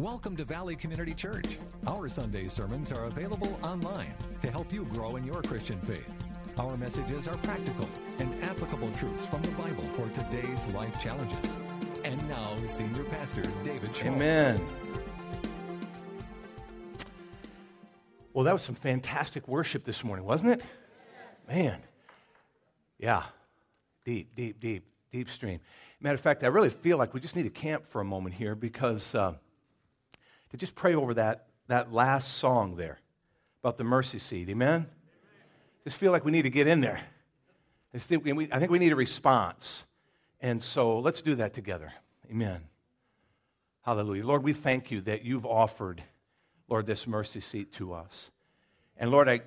Welcome to Valley Community Church. Our Sunday sermons are available online to help you grow in your Christian faith. Our messages are practical and applicable truths from the Bible for today's life challenges. And now, Senior Pastor David Schmaltz. Amen. Well, that was some fantastic worship this morning, wasn't it? Man. Yeah. Deep, deep, deep, deep stream. Matter of fact, I really feel like we just need to camp for a moment here because uh, to just pray over that, that last song there about the mercy seat. Amen? Just feel like we need to get in there. I think we, I think we need a response. And so let's do that together. Amen. Hallelujah. Lord, we thank you that you've offered, Lord, this mercy seat to us. And Lord, I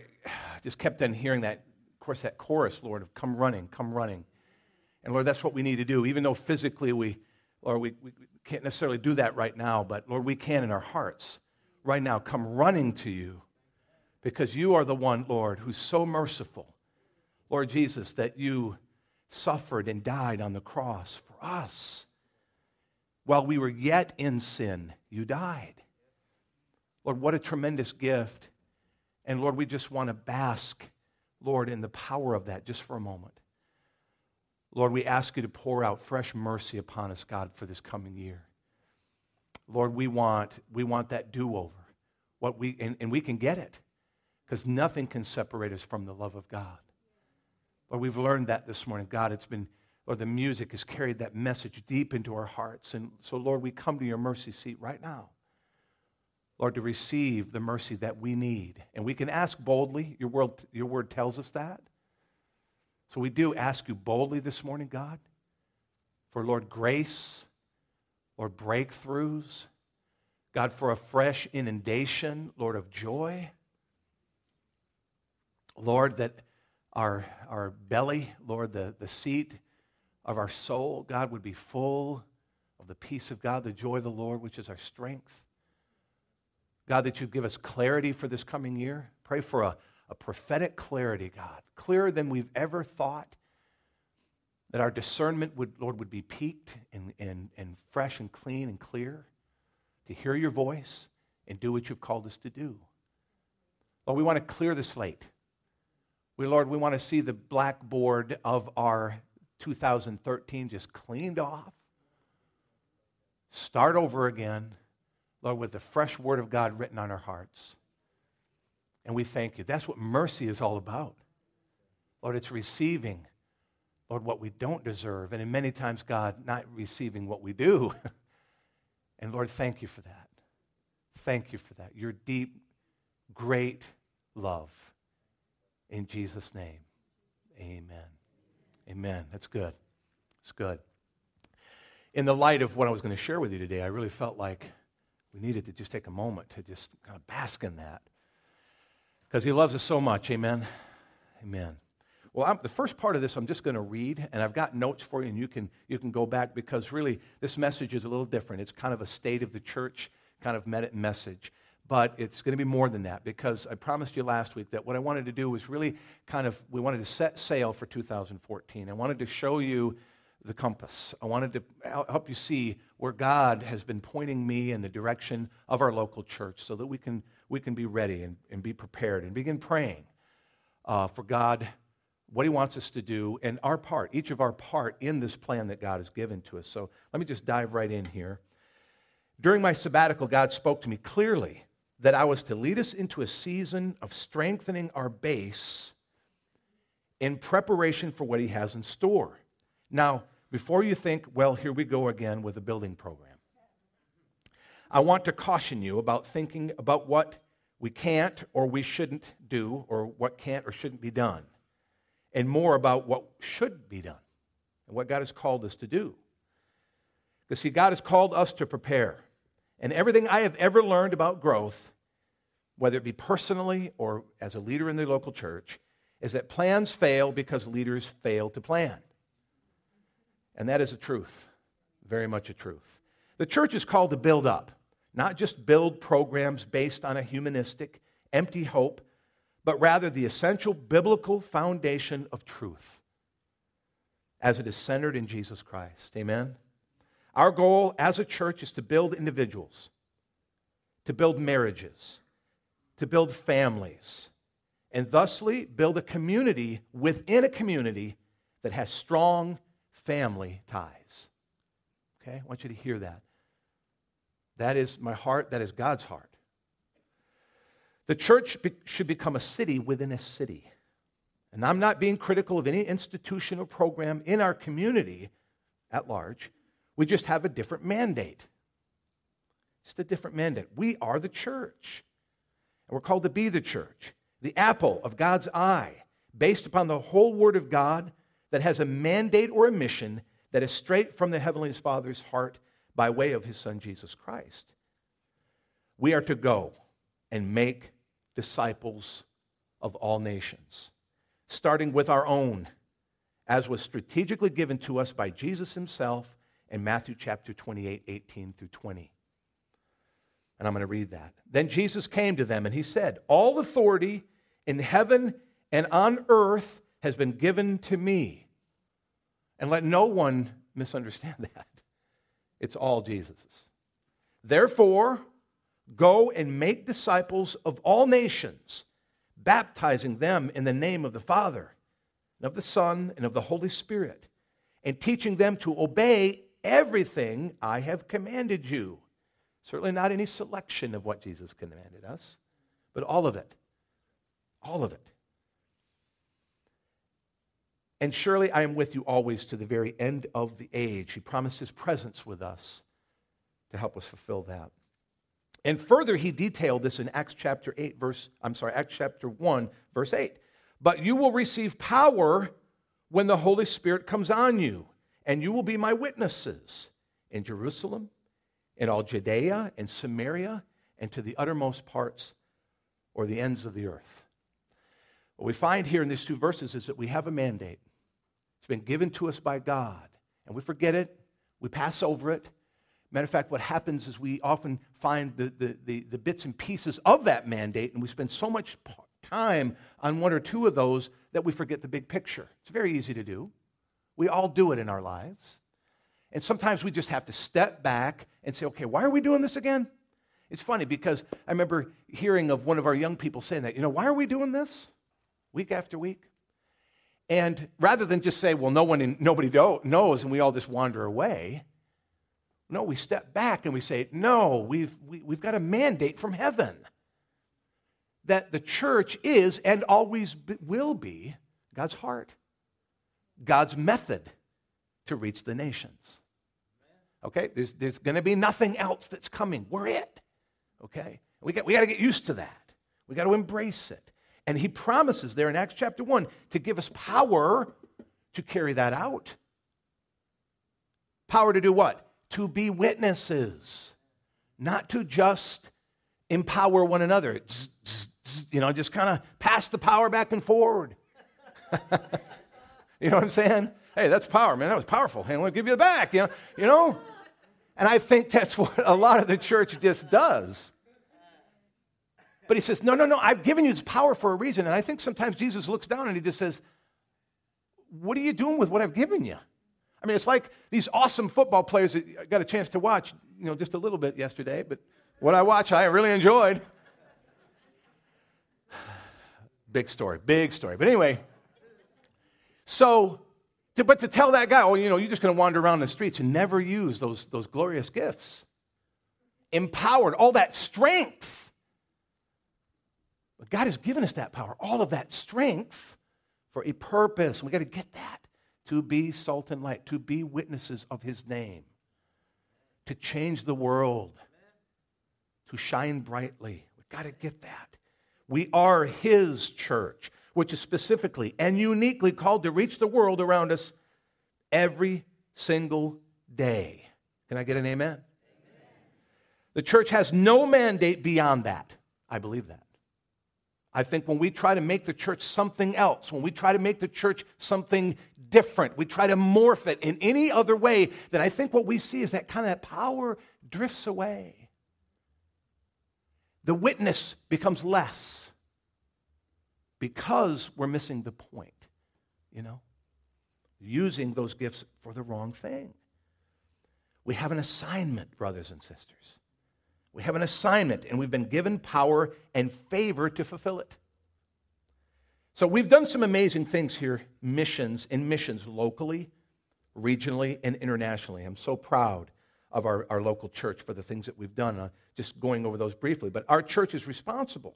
just kept on hearing that, of course, that chorus, Lord, of come running, come running. And Lord, that's what we need to do, even though physically we, Lord, we, we can't necessarily do that right now, but Lord, we can in our hearts right now come running to you because you are the one, Lord, who's so merciful. Lord Jesus, that you suffered and died on the cross for us. While we were yet in sin, you died. Lord, what a tremendous gift. And Lord, we just want to bask, Lord, in the power of that just for a moment. Lord, we ask you to pour out fresh mercy upon us, God, for this coming year. Lord, we want, we want that do over. What we, and, and we can get it because nothing can separate us from the love of God. Lord, we've learned that this morning. God, it's been, Lord, the music has carried that message deep into our hearts. And so, Lord, we come to your mercy seat right now. Lord, to receive the mercy that we need. And we can ask boldly. Your word, your word tells us that. So we do ask you boldly this morning, God, for Lord, grace, Lord, breakthroughs, God, for a fresh inundation, Lord, of joy. Lord, that our, our belly, Lord, the, the seat of our soul, God, would be full of the peace of God, the joy of the Lord, which is our strength. God, that you give us clarity for this coming year. Pray for a, a prophetic clarity, God, clearer than we've ever thought. That our discernment would, Lord, would be peaked and, and, and fresh and clean and clear to hear your voice and do what you've called us to do. Lord, we want to clear the slate. We, Lord, we want to see the blackboard of our 2013 just cleaned off. Start over again, Lord, with the fresh word of God written on our hearts. And we thank you. That's what mercy is all about. Lord, it's receiving, Lord, what we don't deserve. And in many times, God, not receiving what we do. and Lord, thank you for that. Thank you for that. Your deep, great love. In Jesus' name, amen. Amen. That's good. It's good. In the light of what I was going to share with you today, I really felt like we needed to just take a moment to just kind of bask in that because he loves us so much. Amen. Amen. Well, I'm, the first part of this I'm just going to read, and I've got notes for you, and you can, you can go back because really this message is a little different. It's kind of a state of the church kind of message. But it's going to be more than that because I promised you last week that what I wanted to do was really kind of, we wanted to set sail for 2014. I wanted to show you the compass. I wanted to help you see where God has been pointing me in the direction of our local church so that we can we can be ready and, and be prepared and begin praying uh, for God, what He wants us to do, and our part, each of our part in this plan that God has given to us. So let me just dive right in here. During my sabbatical, God spoke to me clearly that I was to lead us into a season of strengthening our base in preparation for what He has in store. Now, before you think, well, here we go again with a building program, I want to caution you about thinking about what we can't or we shouldn't do, or what can't or shouldn't be done, and more about what should be done and what God has called us to do. Because, see, God has called us to prepare. And everything I have ever learned about growth, whether it be personally or as a leader in the local church, is that plans fail because leaders fail to plan. And that is a truth, very much a truth. The church is called to build up not just build programs based on a humanistic, empty hope, but rather the essential biblical foundation of truth as it is centered in Jesus Christ. Amen? Our goal as a church is to build individuals to build marriages, to build families, and thusly build a community within a community that has strong family ties. Okay? I want you to hear that. That is my heart, that is God's heart. The church be- should become a city within a city. And I'm not being critical of any institution or program in our community at large. We just have a different mandate. Just a different mandate. We are the church. And we're called to be the church, the apple of God's eye, based upon the whole Word of God that has a mandate or a mission that is straight from the Heavenly Father's heart by way of His Son, Jesus Christ. We are to go and make disciples of all nations, starting with our own, as was strategically given to us by Jesus Himself in Matthew chapter 28, 18 through 20. And I'm going to read that. Then Jesus came to them and he said, All authority in heaven and on earth has been given to me. And let no one misunderstand that. It's all Jesus's. Therefore, go and make disciples of all nations, baptizing them in the name of the Father, and of the Son, and of the Holy Spirit, and teaching them to obey everything I have commanded you. Certainly not any selection of what Jesus commanded us, but all of it. All of it. And surely I am with you always to the very end of the age. He promised his presence with us to help us fulfill that. And further, he detailed this in Acts chapter 8, verse, I'm sorry, Acts chapter 1, verse 8. But you will receive power when the Holy Spirit comes on you, and you will be my witnesses in Jerusalem in all Judea and Samaria and to the uttermost parts or the ends of the earth. What we find here in these two verses is that we have a mandate. It's been given to us by God, and we forget it, we pass over it. Matter of fact, what happens is we often find the, the, the, the bits and pieces of that mandate, and we spend so much time on one or two of those that we forget the big picture. It's very easy to do. We all do it in our lives. And sometimes we just have to step back and say, okay, why are we doing this again? It's funny because I remember hearing of one of our young people saying that, you know, why are we doing this week after week? And rather than just say, well, no one in, nobody knows and we all just wander away, no, we step back and we say, no, we've, we, have we have got a mandate from heaven that the church is and always will be God's heart, God's method to reach the nations. Okay? There's, there's going to be nothing else that's coming. We're it. Okay? We got, we got to get used to that. We got to embrace it. And he promises there in Acts chapter 1 to give us power to carry that out. Power to do what? To be witnesses, not to just empower one another. you know, just kind of pass the power back and forward. you know what I'm saying? Hey, that's power, man. That was powerful. Hey, I'm going to give you the back. You know, you know? And I think that's what a lot of the church just does. But he says, No, no, no, I've given you this power for a reason. And I think sometimes Jesus looks down and he just says, What are you doing with what I've given you? I mean, it's like these awesome football players that I got a chance to watch, you know, just a little bit yesterday, but what I watched, I really enjoyed. Big story, big story. But anyway, so to, but to tell that guy, oh, you know, you're just going to wander around the streets and never use those, those glorious gifts. Empowered, all that strength. But God has given us that power, all of that strength for a purpose. We got to get that to be salt and light, to be witnesses of His name, to change the world, to shine brightly. We've got to get that. We are His church which is specifically and uniquely called to reach the world around us every single day. Can I get an amen? amen? The church has no mandate beyond that. I believe that. I think when we try to make the church something else, when we try to make the church something different, we try to morph it in any other way, then I think what we see is that kind of that power drifts away. The witness becomes less because we're missing the point, you know, using those gifts for the wrong thing. We have an assignment, brothers and sisters. We have an assignment, and we've been given power and favor to fulfill it. So we've done some amazing things here, missions, in missions locally, regionally, and internationally. I'm so proud of our, our local church for the things that we've done. Uh, just going over those briefly. But our church is responsible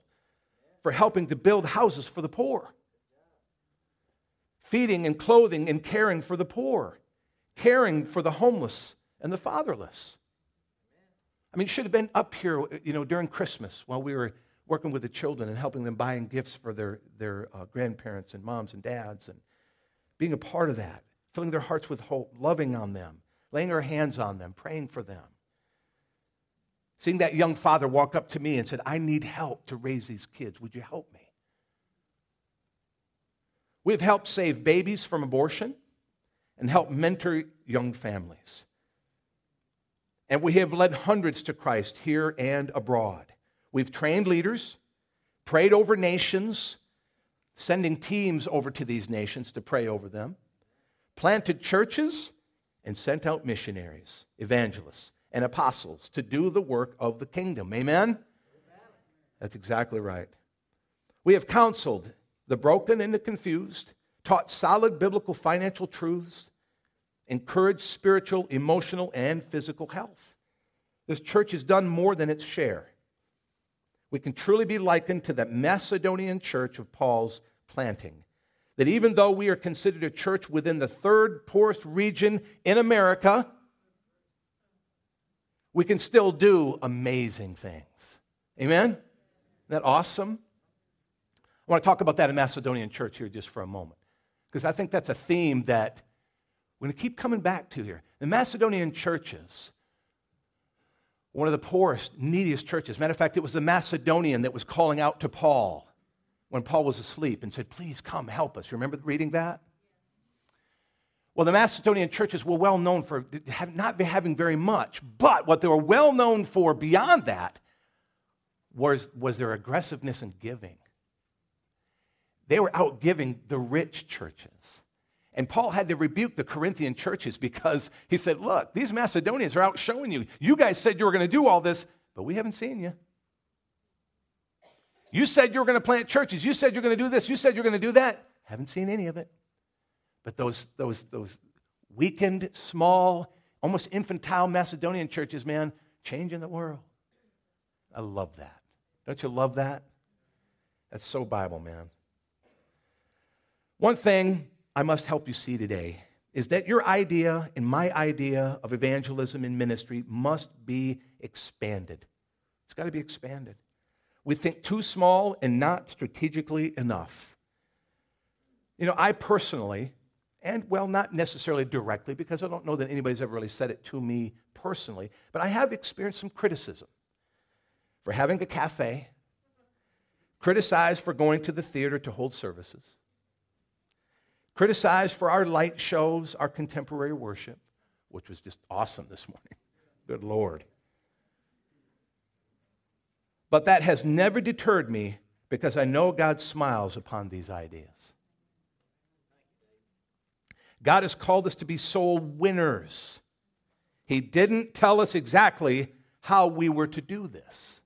for helping to build houses for the poor, feeding and clothing and caring for the poor, caring for the homeless and the fatherless. I mean, it should have been up here, you know, during Christmas while we were working with the children and helping them buying gifts for their, their uh, grandparents and moms and dads and being a part of that, filling their hearts with hope, loving on them, laying our hands on them, praying for them. Seeing that young father walk up to me and said, I need help to raise these kids. Would you help me? We've helped save babies from abortion and help mentor young families. And we have led hundreds to Christ here and abroad. We've trained leaders, prayed over nations, sending teams over to these nations to pray over them, planted churches, and sent out missionaries, evangelists, and apostles to do the work of the kingdom. Amen? That's exactly right. We have counseled the broken and the confused, taught solid biblical financial truths, encouraged spiritual, emotional, and physical health. This church has done more than its share. We can truly be likened to that Macedonian church of Paul's planting. That even though we are considered a church within the third poorest region in America, we can still do amazing things. Amen? Isn't that awesome? I want to talk about that in Macedonian church here just for a moment. Because I think that's a theme that we're going to keep coming back to here. The Macedonian churches, one of the poorest, neediest churches. Matter of fact, it was the Macedonian that was calling out to Paul when Paul was asleep and said, Please come help us. You remember reading that? Well, the Macedonian churches were well known for not having very much, but what they were well known for beyond that was, was their aggressiveness in giving. They were out giving the rich churches. And Paul had to rebuke the Corinthian churches because he said, Look, these Macedonians are out showing you. You guys said you were going to do all this, but we haven't seen you. You said you were going to plant churches. You said you're going to do this. You said you're going to do that. Haven't seen any of it. But those, those, those weakened, small, almost infantile Macedonian churches, man, changing the world. I love that. Don't you love that? That's so Bible, man. One thing I must help you see today is that your idea and my idea of evangelism and ministry must be expanded. It's got to be expanded. We think too small and not strategically enough. You know, I personally and well, not necessarily directly, because I don't know that anybody's ever really said it to me personally, but I have experienced some criticism for having a cafe, criticized for going to the theater to hold services, criticized for our light shows, our contemporary worship, which was just awesome this morning. Good Lord. But that has never deterred me because I know God smiles upon these ideas. God has called us to be soul winners. He didn't tell us exactly how we were to do this.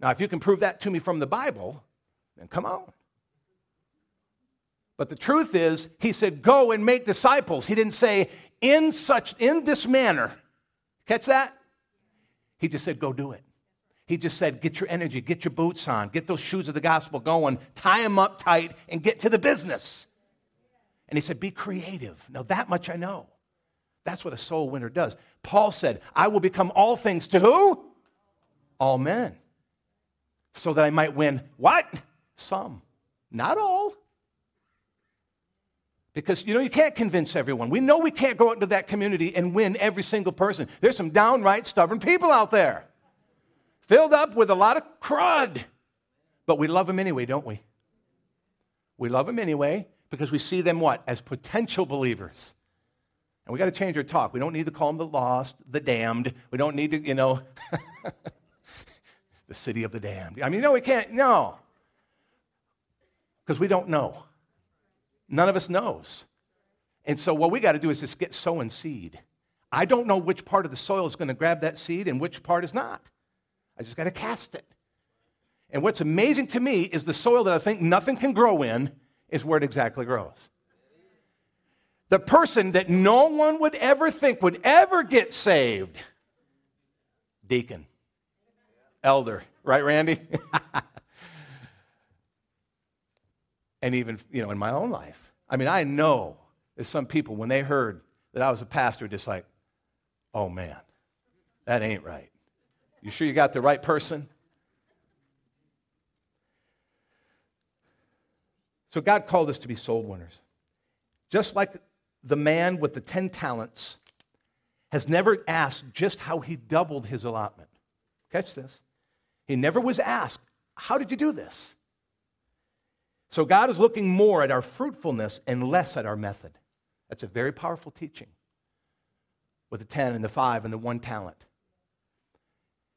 Now, if you can prove that to me from the Bible, then come on. But the truth is, he said, go and make disciples. He didn't say, in such, in this manner. Catch that? He just said, go do it. He just said, get your energy, get your boots on, get those shoes of the gospel going, tie them up tight, and get to the business. And he said, Be creative. Now, that much I know. That's what a soul winner does. Paul said, I will become all things to who? All men. So that I might win what? Some. Not all. Because, you know, you can't convince everyone. We know we can't go out into that community and win every single person. There's some downright stubborn people out there, filled up with a lot of crud. But we love them anyway, don't we? We love them anyway because we see them what? As potential believers. And we got to change our talk. We don't need to call them the lost, the damned. We don't need to, you know, the city of the damned. I mean, no, we can't, no. Because we don't know. None of us knows. And so what we got to do is just get sowing seed. I don't know which part of the soil is going to grab that seed and which part is not. I just got to cast it. And what's amazing to me is the soil that I think nothing can grow in is where it exactly grows. The person that no one would ever think would ever get saved, deacon, elder, right, Randy? and even, you know, in my own life. I mean, I know that some people, when they heard that I was a pastor, just like, oh man, that ain't right. You sure you got the right person? So God called us to be soul winners. Just like the man with the 10 talents has never asked just how he doubled his allotment. Catch this. He never was asked, How did you do this? So God is looking more at our fruitfulness and less at our method. That's a very powerful teaching with the 10 and the 5 and the one talent.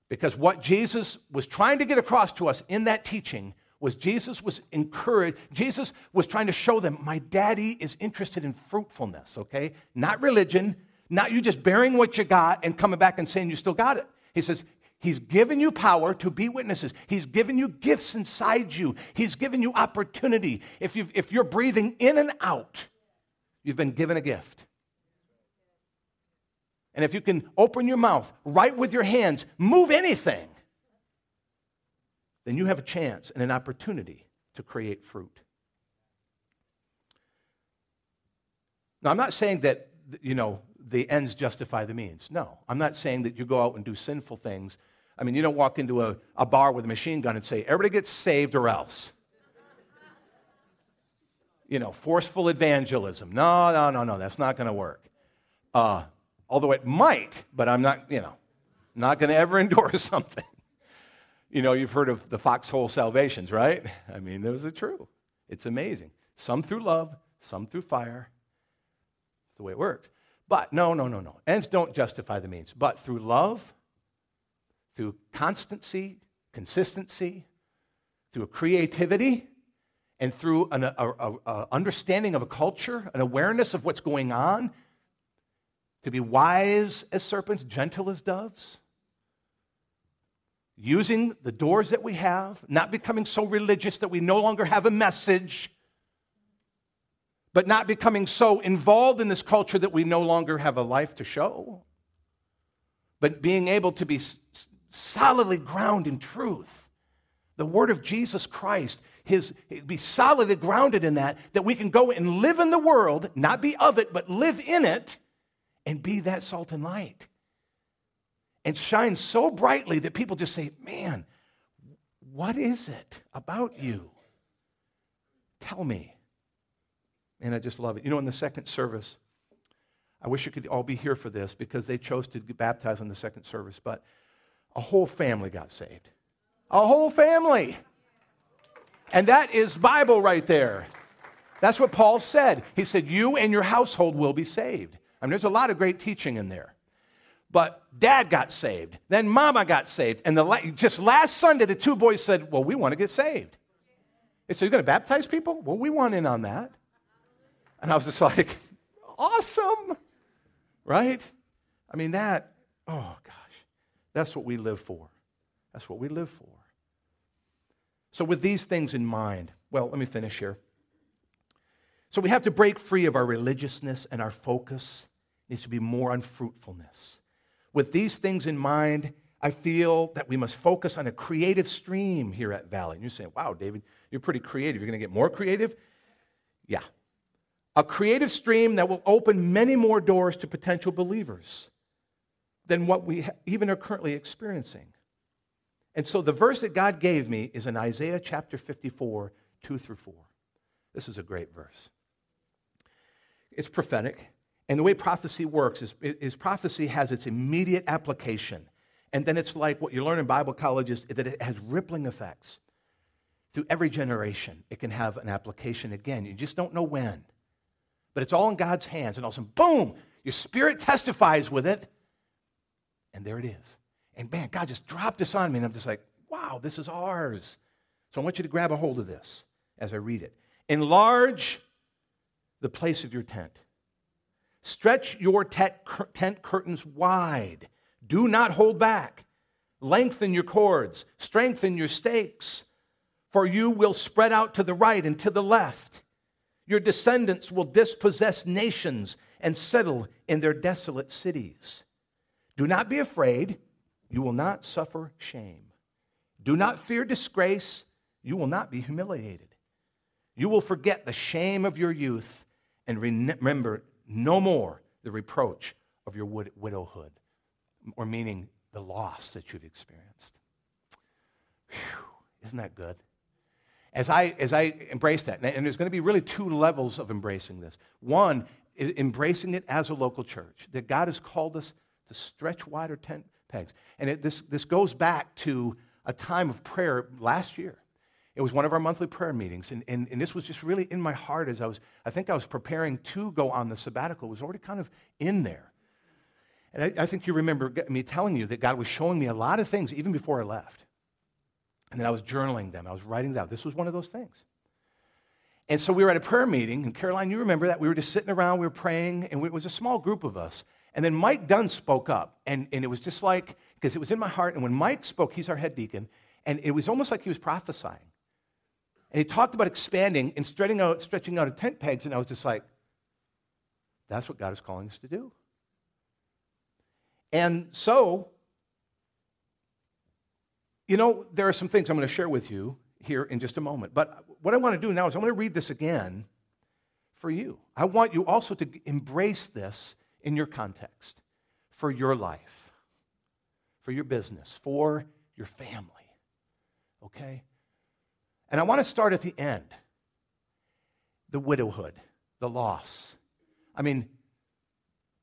Because what Jesus was trying to get across to us in that teaching was Jesus was encouraged, Jesus was trying to show them, my daddy is interested in fruitfulness, okay? Not religion, not you just bearing what you got and coming back and saying you still got it. He says, He's given you power to be witnesses. He's given you gifts inside you. He's given you opportunity. If, you if you're breathing in and out, you've been given a gift. And if you can open your mouth, write with your hands, move anything, then you have a chance and an opportunity to create fruit. Now, I'm not saying that, you know, the ends justify the means. No, I'm not saying that you go out and do sinful things I mean, you don't walk into a, a bar with a machine gun and say, everybody gets saved or else. You know, forceful evangelism. No, no, no, no, that's not going to work. Uh, although it might, but I'm not, you know, not going to ever endorse something. You know, you've heard of the foxhole salvations, right? I mean, those are true. It's amazing. Some through love, some through fire. That's the way it works. But no, no, no, no. Ends don't justify the means. But through love, through constancy, consistency, through creativity, and through an a, a, a understanding of a culture, an awareness of what's going on, to be wise as serpents, gentle as doves, using the doors that we have, not becoming so religious that we no longer have a message, but not becoming so involved in this culture that we no longer have a life to show, but being able to be solidly grounded in truth. The word of Jesus Christ, his be solidly grounded in that, that we can go and live in the world, not be of it, but live in it, and be that salt and light. And shine so brightly that people just say, Man, what is it about you? Tell me. And I just love it. You know, in the second service, I wish you could all be here for this because they chose to get baptized in the second service, but a whole family got saved. A whole family. And that is Bible right there. That's what Paul said. He said, You and your household will be saved. I mean, there's a lot of great teaching in there. But dad got saved. Then mama got saved. And the, just last Sunday, the two boys said, Well, we want to get saved. They said, You're going to baptize people? Well, we want in on that. And I was just like, Awesome. Right? I mean, that, oh, God. That's what we live for. That's what we live for. So, with these things in mind, well, let me finish here. So, we have to break free of our religiousness and our focus needs to be more on fruitfulness. With these things in mind, I feel that we must focus on a creative stream here at Valley. And you're saying, wow, David, you're pretty creative. You're going to get more creative? Yeah. A creative stream that will open many more doors to potential believers than what we even are currently experiencing. And so the verse that God gave me is in Isaiah chapter 54, 2 through 4. This is a great verse. It's prophetic. And the way prophecy works is, is prophecy has its immediate application. And then it's like what you learn in Bible colleges that it has rippling effects. Through every generation, it can have an application again. You just don't know when. But it's all in God's hands. And all of a sudden, boom, your spirit testifies with it and there it is. And man, God just dropped this on me, and I'm just like, wow, this is ours. So I want you to grab a hold of this as I read it. Enlarge the place of your tent. Stretch your tent, tent curtains wide. Do not hold back. Lengthen your cords. Strengthen your stakes. For you will spread out to the right and to the left. Your descendants will dispossess nations and settle in their desolate cities. Do not be afraid. You will not suffer shame. Do not fear disgrace. You will not be humiliated. You will forget the shame of your youth and remember no more the reproach of your widowhood, or meaning the loss that you've experienced. Whew, isn't that good? As I, as I embrace that, and there's going to be really two levels of embracing this. One is embracing it as a local church, that God has called us to stretch wider tent pegs. And it, this, this goes back to a time of prayer last year. It was one of our monthly prayer meetings, and, and, and this was just really in my heart as I was, I think I was preparing to go on the sabbatical. It was already kind of in there. And I, I think you remember me telling you that God was showing me a lot of things even before I left. And then I was journaling them, I was writing them out. This was one of those things. And so we were at a prayer meeting, and Caroline, you remember that? We were just sitting around, we were praying, and it was a small group of us. And then Mike Dunn spoke up, and, and it was just like, because it was in my heart, and when Mike spoke, he's our head deacon, and it was almost like he was prophesying. And he talked about expanding and stretching out, stretching out tent pegs, and I was just like, that's what God is calling us to do. And so, you know, there are some things I'm going to share with you here in just a moment. But what I want to do now is I want to read this again for you. I want you also to embrace this in your context for your life, for your business, for your family. Okay? And I want to start at the end the widowhood, the loss. I mean,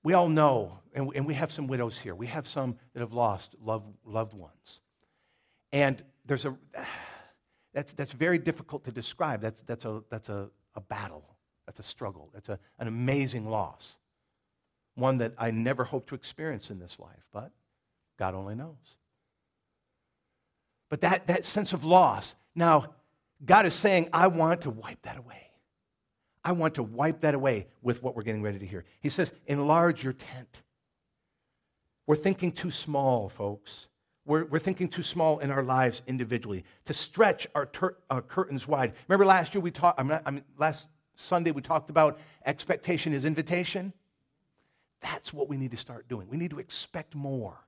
we all know, and, and we have some widows here, we have some that have lost loved, loved ones. And there's a, that's, that's very difficult to describe. That's, that's, a, that's a, a battle, that's a struggle, that's a, an amazing loss. One that I never hope to experience in this life, but God only knows. But that, that sense of loss, now, God is saying, I want to wipe that away. I want to wipe that away with what we're getting ready to hear. He says, enlarge your tent. We're thinking too small, folks. We're, we're thinking too small in our lives individually to stretch our, tur- our curtains wide. Remember last year we talked, I mean, last Sunday we talked about expectation is invitation? That's what we need to start doing. We need to expect more.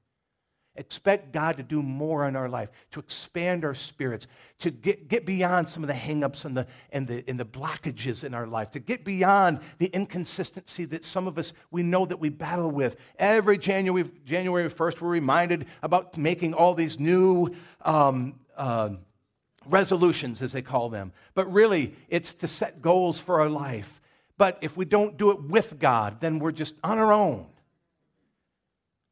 Expect God to do more in our life, to expand our spirits, to get, get beyond some of the hangups and the, and, the, and the blockages in our life, to get beyond the inconsistency that some of us, we know that we battle with. Every January, January 1st, we're reminded about making all these new um, uh, resolutions, as they call them. But really, it's to set goals for our life. But if we don't do it with God, then we're just on our own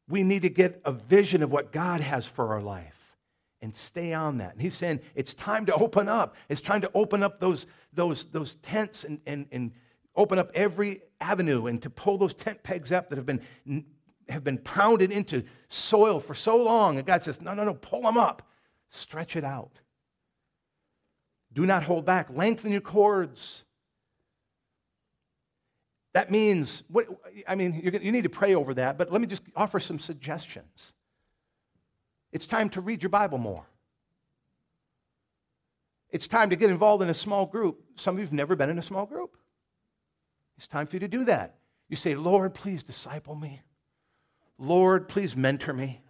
we need to get a vision of what God has for our life and stay on that. And he's saying it's time to open up. It's time to open up those, those, those tents and, and, and open up every avenue and to pull those tent pegs up that have been, have been pounded into soil for so long. And God says, no, no, no, pull them up. Stretch it out. Do not hold back. Lengthen your cords. That means, what, I mean, you need to pray over that, but let me just offer some suggestions. It's time to read your Bible more. It's time to get involved in a small group. Some of you have never been in a small group. It's time for you to do that. You say, Lord, please disciple me. Lord, please mentor me.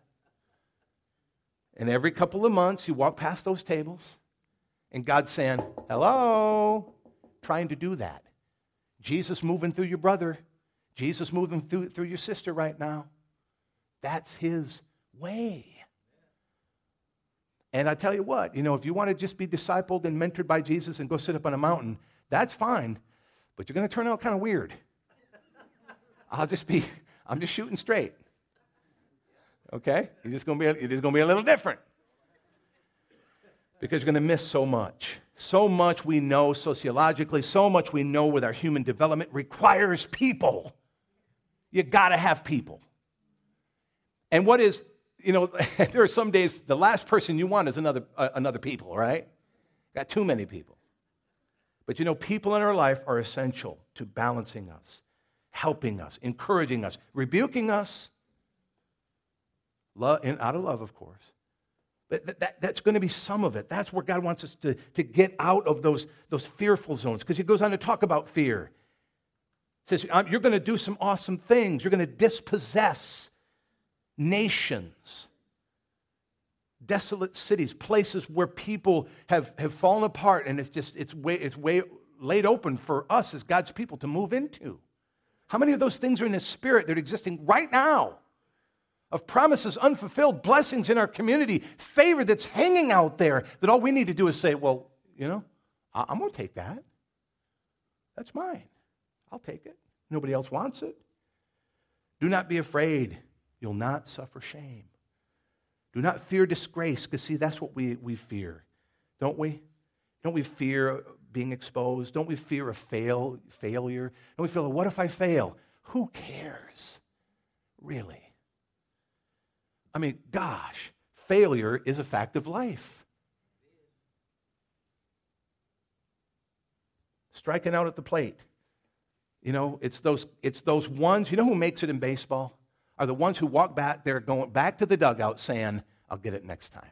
And every couple of months, you walk past those tables, and God's saying, Hello, trying to do that. Jesus moving through your brother, Jesus moving through, through your sister right now. That's his way. And I tell you what, you know, if you want to just be discipled and mentored by Jesus and go sit up on a mountain, that's fine, but you're going to turn out kind of weird. I'll just be, I'm just shooting straight. Okay? You're just going to be, it is going to be a little different because you're going to miss so much. So much we know sociologically, so much we know with our human development requires people. You got to have people. And what is, you know, there are some days the last person you want is another, uh, another people, right? Got too many people. But you know, people in our life are essential to balancing us helping us, encouraging us, rebuking us, love, and out of love, of course. But that, that, that's going to be some of it. That's where God wants us to, to get out of those, those fearful zones, because he goes on to talk about fear. He says, um, You're going to do some awesome things. You're going to dispossess nations, desolate cities, places where people have, have fallen apart, and it's just, it's way, it's way laid open for us as God's people to move into. How many of those things are in His Spirit that are existing right now? Of promises unfulfilled, blessings in our community, favor that's hanging out there, that all we need to do is say, well, you know, I'm going to take that. That's mine. I'll take it. Nobody else wants it. Do not be afraid. You'll not suffer shame. Do not fear disgrace, because see, that's what we, we fear, don't we? Don't we fear being exposed? Don't we fear a fail, failure? Don't we feel, what if I fail? Who cares? Really? I mean, gosh, failure is a fact of life. Striking out at the plate. You know, it's those, it's those ones, you know who makes it in baseball? Are the ones who walk back they're going back to the dugout saying, I'll get it next time.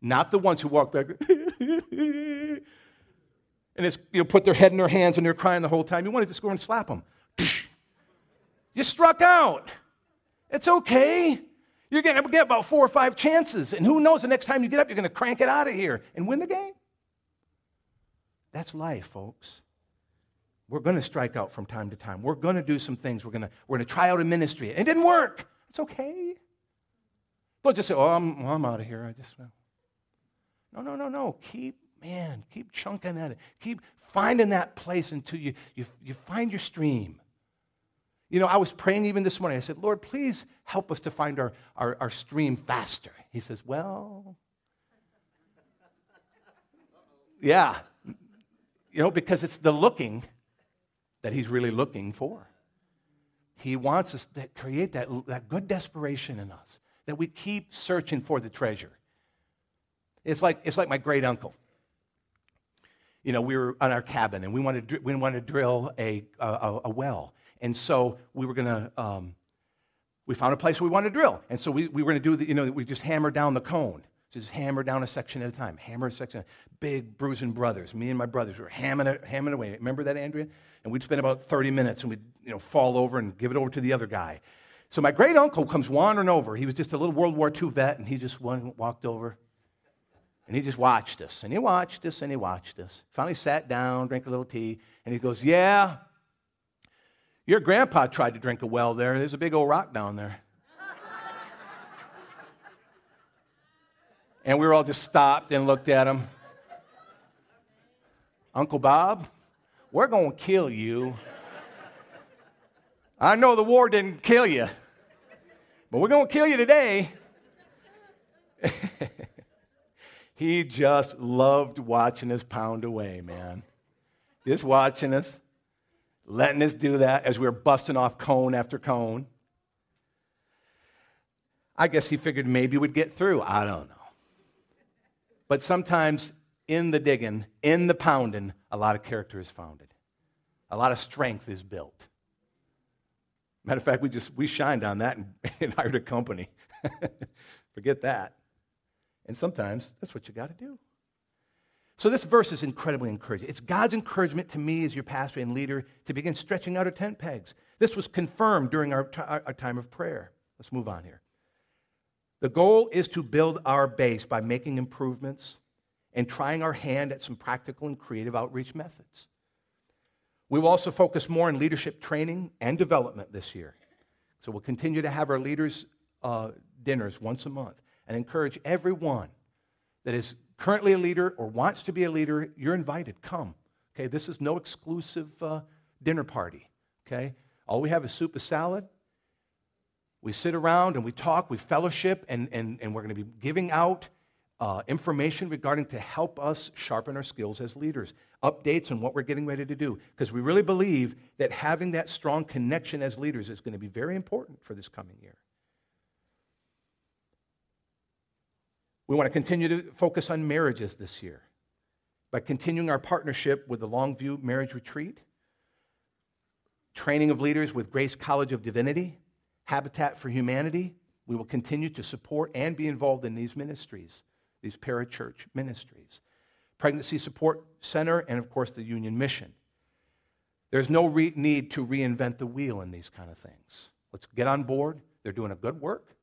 Not the ones who walk back and it's, you know, put their head in their hands and they're crying the whole time. You want to just go and slap them. You struck out. It's okay. You're going to get about four or five chances. And who knows, the next time you get up, you're going to crank it out of here and win the game. That's life, folks. We're going to strike out from time to time. We're going to do some things. We're going to, we're going to try out a ministry. It didn't work. It's okay. Don't just say, oh, I'm, well, I'm out of here. I just. No, no, no, no. Keep man, keep chunking at it. Keep finding that place until you, you, you find your stream. You know, I was praying even this morning. I said, Lord, please help us to find our, our, our stream faster. He says, Well, yeah. You know, because it's the looking that he's really looking for. He wants us to create that, that good desperation in us, that we keep searching for the treasure. It's like, it's like my great uncle you know, we were on our cabin and we wanted we wanted to drill a, a, a well. And so we were going to, um, we found a place we wanted to drill. And so we, we were going to do the, you know, we just hammer down the cone. Just hammer down a section at a time. Hammer a section. Big bruising brothers. Me and my brothers were hammering it, hammering away. Remember that, Andrea? And we'd spend about 30 minutes and we'd, you know, fall over and give it over to the other guy. So my great uncle comes wandering over. He was just a little World War II vet, and he just walked over. And he just watched us, and he watched us, and he watched us. Finally sat down, drank a little tea, and he goes, Yeah, your grandpa tried to drink a well there. There's a big old rock down there. and we were all just stopped and looked at him. Uncle Bob, we're going to kill you. I know the war didn't kill you, but we're going to kill you today. He just loved watching us pound away, man. Just watching us, letting us do that as we were busting off cone after cone. I guess he figured maybe we'd get through. I don't know. But sometimes in the digging, in the pounding, a lot of character is founded. A lot of strength is built. Matter of fact, we just we shined on that and, and hired a company. Forget that. And sometimes that's what you got to do. So this verse is incredibly encouraging. It's God's encouragement to me as your pastor and leader to begin stretching out our tent pegs. This was confirmed during our, t- our time of prayer. Let's move on here. The goal is to build our base by making improvements and trying our hand at some practical and creative outreach methods. We will also focus more on leadership training and development this year. So we'll continue to have our leaders' uh, dinners once a month and encourage everyone that is currently a leader or wants to be a leader, you're invited. Come. Okay, this is no exclusive uh, dinner party. Okay, all we have is soup and salad. We sit around and we talk, we fellowship, and, and, and we're going to be giving out uh, information regarding to help us sharpen our skills as leaders, updates on what we're getting ready to do, because we really believe that having that strong connection as leaders is going to be very important for this coming year. We want to continue to focus on marriages this year by continuing our partnership with the Longview Marriage Retreat. training of leaders with Grace College of Divinity, Habitat for Humanity. We will continue to support and be involved in these ministries, these parachurch ministries. Pregnancy Support Center, and of course, the Union Mission. There's no re- need to reinvent the wheel in these kind of things. Let's get on board. They're doing a good work.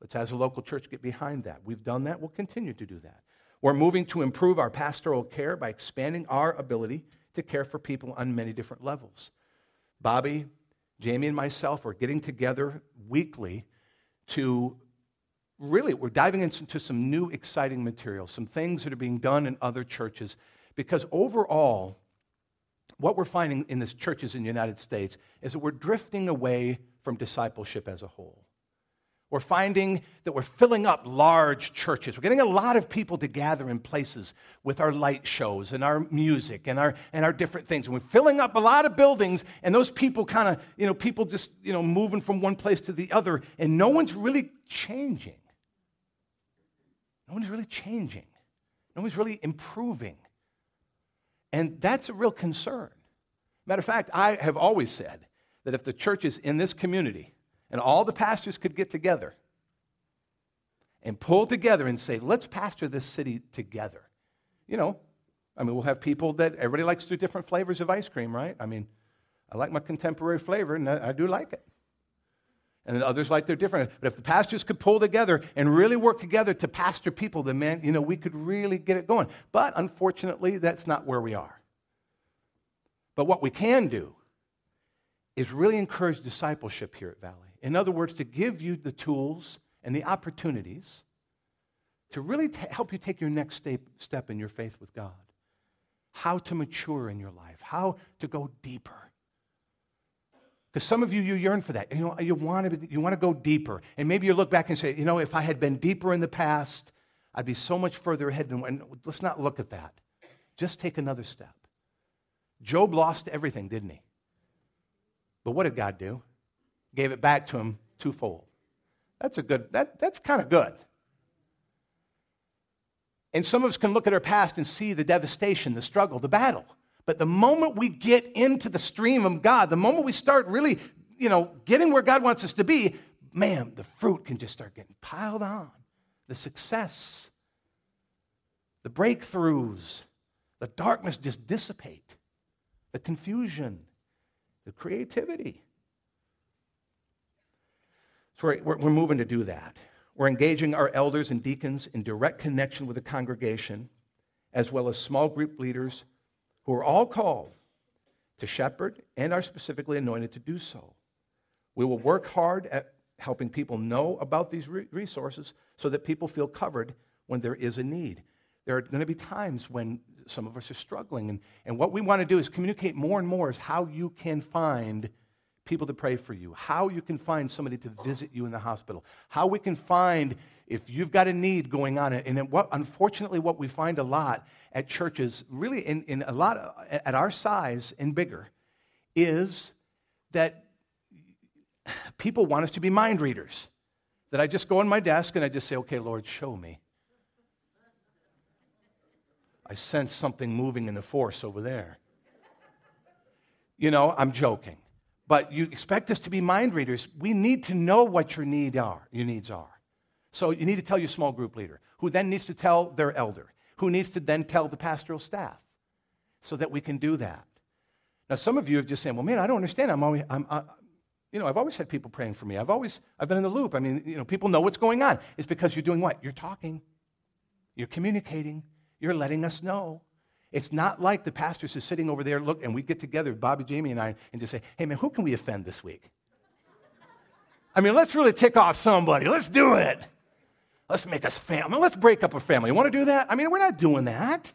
Let's, as a local church, get behind that. We've done that. We'll continue to do that. We're moving to improve our pastoral care by expanding our ability to care for people on many different levels. Bobby, Jamie, and myself are getting together weekly to really, we're diving into some new exciting material, some things that are being done in other churches, because overall, what we're finding in the churches in the United States is that we're drifting away from discipleship as a whole. We're finding that we're filling up large churches. We're getting a lot of people to gather in places with our light shows and our music and our, and our different things. And we're filling up a lot of buildings, and those people kind of, you know, people just, you know, moving from one place to the other, and no one's really changing. No one's really changing. No one's really improving. And that's a real concern. Matter of fact, I have always said that if the churches in this community and all the pastors could get together and pull together and say, let's pastor this city together. You know, I mean, we'll have people that everybody likes to do different flavors of ice cream, right? I mean, I like my contemporary flavor, and I, do like it. And then others like their different. But if the pastors could pull together and really work together to pastor people, then man, you know, we could really get it going. But unfortunately, that's not where we are. But what we can do is really encourage discipleship here at Valley. In other words, to give you the tools and the opportunities to really t- help you take your next step, step in your faith with God. How to mature in your life, how to go deeper. Because some of you, you yearn for that. You, know, you, want to, you want to go deeper. And maybe you look back and say, you know, if I had been deeper in the past, I'd be so much further ahead than when. Let's not look at that. Just take another step. Job lost everything, didn't he? But what did God do? Gave it back to him twofold. That's a good, that, that's kind of good. And some of us can look at our past and see the devastation, the struggle, the battle. But the moment we get into the stream of God, the moment we start really, you know, getting where God wants us to be, man, the fruit can just start getting piled on. The success, the breakthroughs, the darkness just dissipate, the confusion, the creativity. So we're, we're moving to do that. We're engaging our elders and deacons in direct connection with the congregation, as well as small group leaders who are all called to shepherd and are specifically anointed to do so. We will work hard at helping people know about these resources so that people feel covered when there is a need. There are going to be times when some of us are struggling, and, and what we want to do is communicate more and more is how you can find people to pray for you, how you can find somebody to visit you in the hospital, how we can find if you've got a need going on. And what, unfortunately, what we find a lot at churches, really in, in a lot of, at our size and bigger, is that people want us to be mind readers. That I just go on my desk and I just say, okay, Lord, show me. I sense something moving in the force over there. You know, I'm joking. But you expect us to be mind readers. We need to know what your need are, your needs are. So you need to tell your small group leader, who then needs to tell their elder, who needs to then tell the pastoral staff, so that we can do that. Now, some of you have just saying, "Well, man, I don't understand. I'm always, I'm, I, you know, I've always had people praying for me. I've always, I've been in the loop. I mean, you know, people know what's going on. It's because you're doing what? You're talking, you're communicating, you're letting us know. It's not like the pastors are sitting over there, look, and we get together, Bobby, Jamie, and I, and just say, hey, man, who can we offend this week? I mean, let's really tick off somebody. Let's do it. Let's make us family. Let's break up a family. You want to do that? I mean, we're not doing that.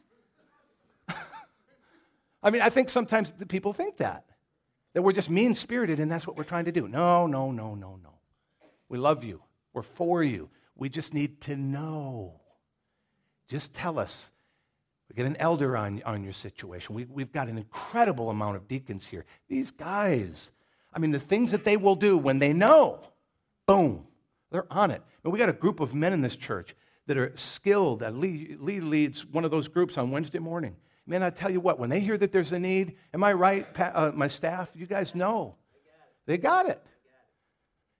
I mean, I think sometimes the people think that, that we're just mean spirited and that's what we're trying to do. No, no, no, no, no. We love you. We're for you. We just need to know. Just tell us we get an elder on, on your situation. We, we've got an incredible amount of deacons here. These guys, I mean, the things that they will do when they know, boom, they're on it. And we got a group of men in this church that are skilled. Lee, Lee leads one of those groups on Wednesday morning. Man, I tell you what, when they hear that there's a need, am I right, uh, my staff? You guys know. They got it.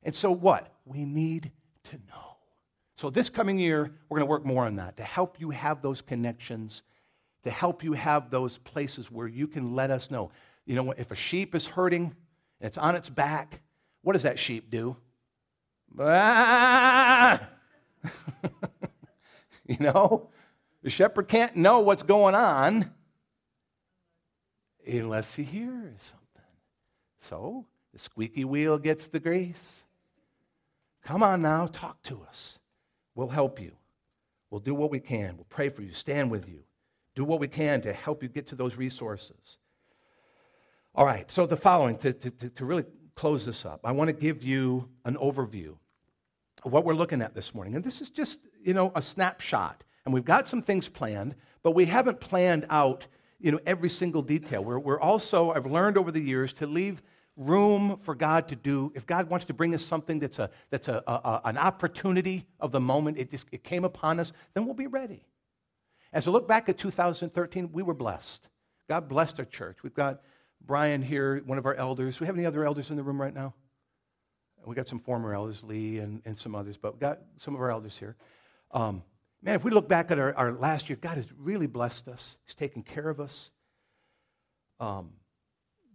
And so what? We need to know. So this coming year, we're going to work more on that to help you have those connections, to help you have those places where you can let us know. You know, if a sheep is hurting and it's on its back, what does that sheep do? You know, the shepherd can't know what's going on unless he hears something. So the squeaky wheel gets the grease. Come on now, talk to us. We'll help you. We'll do what we can. We'll pray for you, stand with you, do what we can to help you get to those resources. All right, so the following, to, to, to really close this up, I want to give you an overview of what we're looking at this morning. And this is just, you know, a snapshot. And we've got some things planned, but we haven't planned out, you know, every single detail. We're, we're also, I've learned over the years to leave room for God to do. If God wants to bring us something that's, a, that's a, a, an opportunity of the moment, it, just, it came upon us, then we'll be ready. As I look back at 2013, we were blessed. God blessed our church. We've got Brian here, one of our elders. Do we have any other elders in the room right now? We got some former elders, Lee and, and some others, but we've got some of our elders here. Um, man, if we look back at our, our last year, God has really blessed us. He's taken care of us. Um,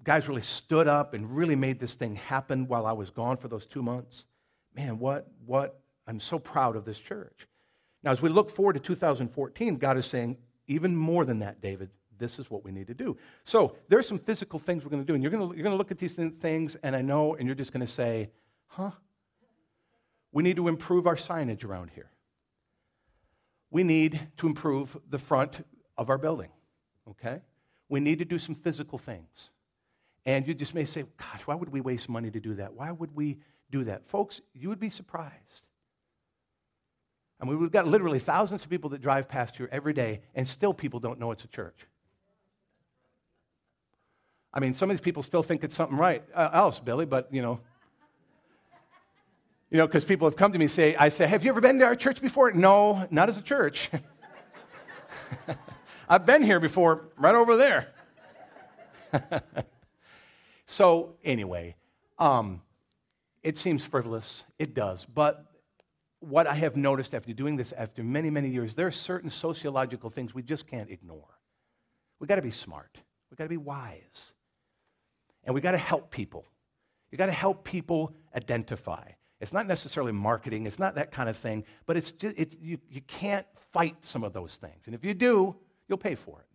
guys really stood up and really made this thing happen while I was gone for those two months. Man, what, what, I'm so proud of this church. Now, as we look forward to 2014, God is saying, even more than that, David, this is what we need to do. So there's some physical things we're going to do, and you're going to, you're going to look at these things, and I know, and you're just going to say, huh? We need to improve our signage around here. We need to improve the front of our building, okay? We need to do some physical things. And you just may say, gosh, why would we waste money to do that? Why would we do that? Folks, you would be surprised. I mean, we've got literally thousands of people that drive past here every day, and still people don't know it's a church. I mean, some of these people still think it's something right uh, else, Billy, but you know. You know, because people have come to me and say, I say, have you ever been to our church before? No, not as a church. I've been here before, right over there. So, anyway, um, it seems frivolous. It does. But what I have noticed after doing this after many, many years, there are certain sociological things we just can't ignore. We've got to be smart, we've got to be wise, and we've got to help people. You've got to help people identify. It's not necessarily marketing, it's not that kind of thing, but it's just, it's, you, you can't fight some of those things. And if you do, you'll pay for it.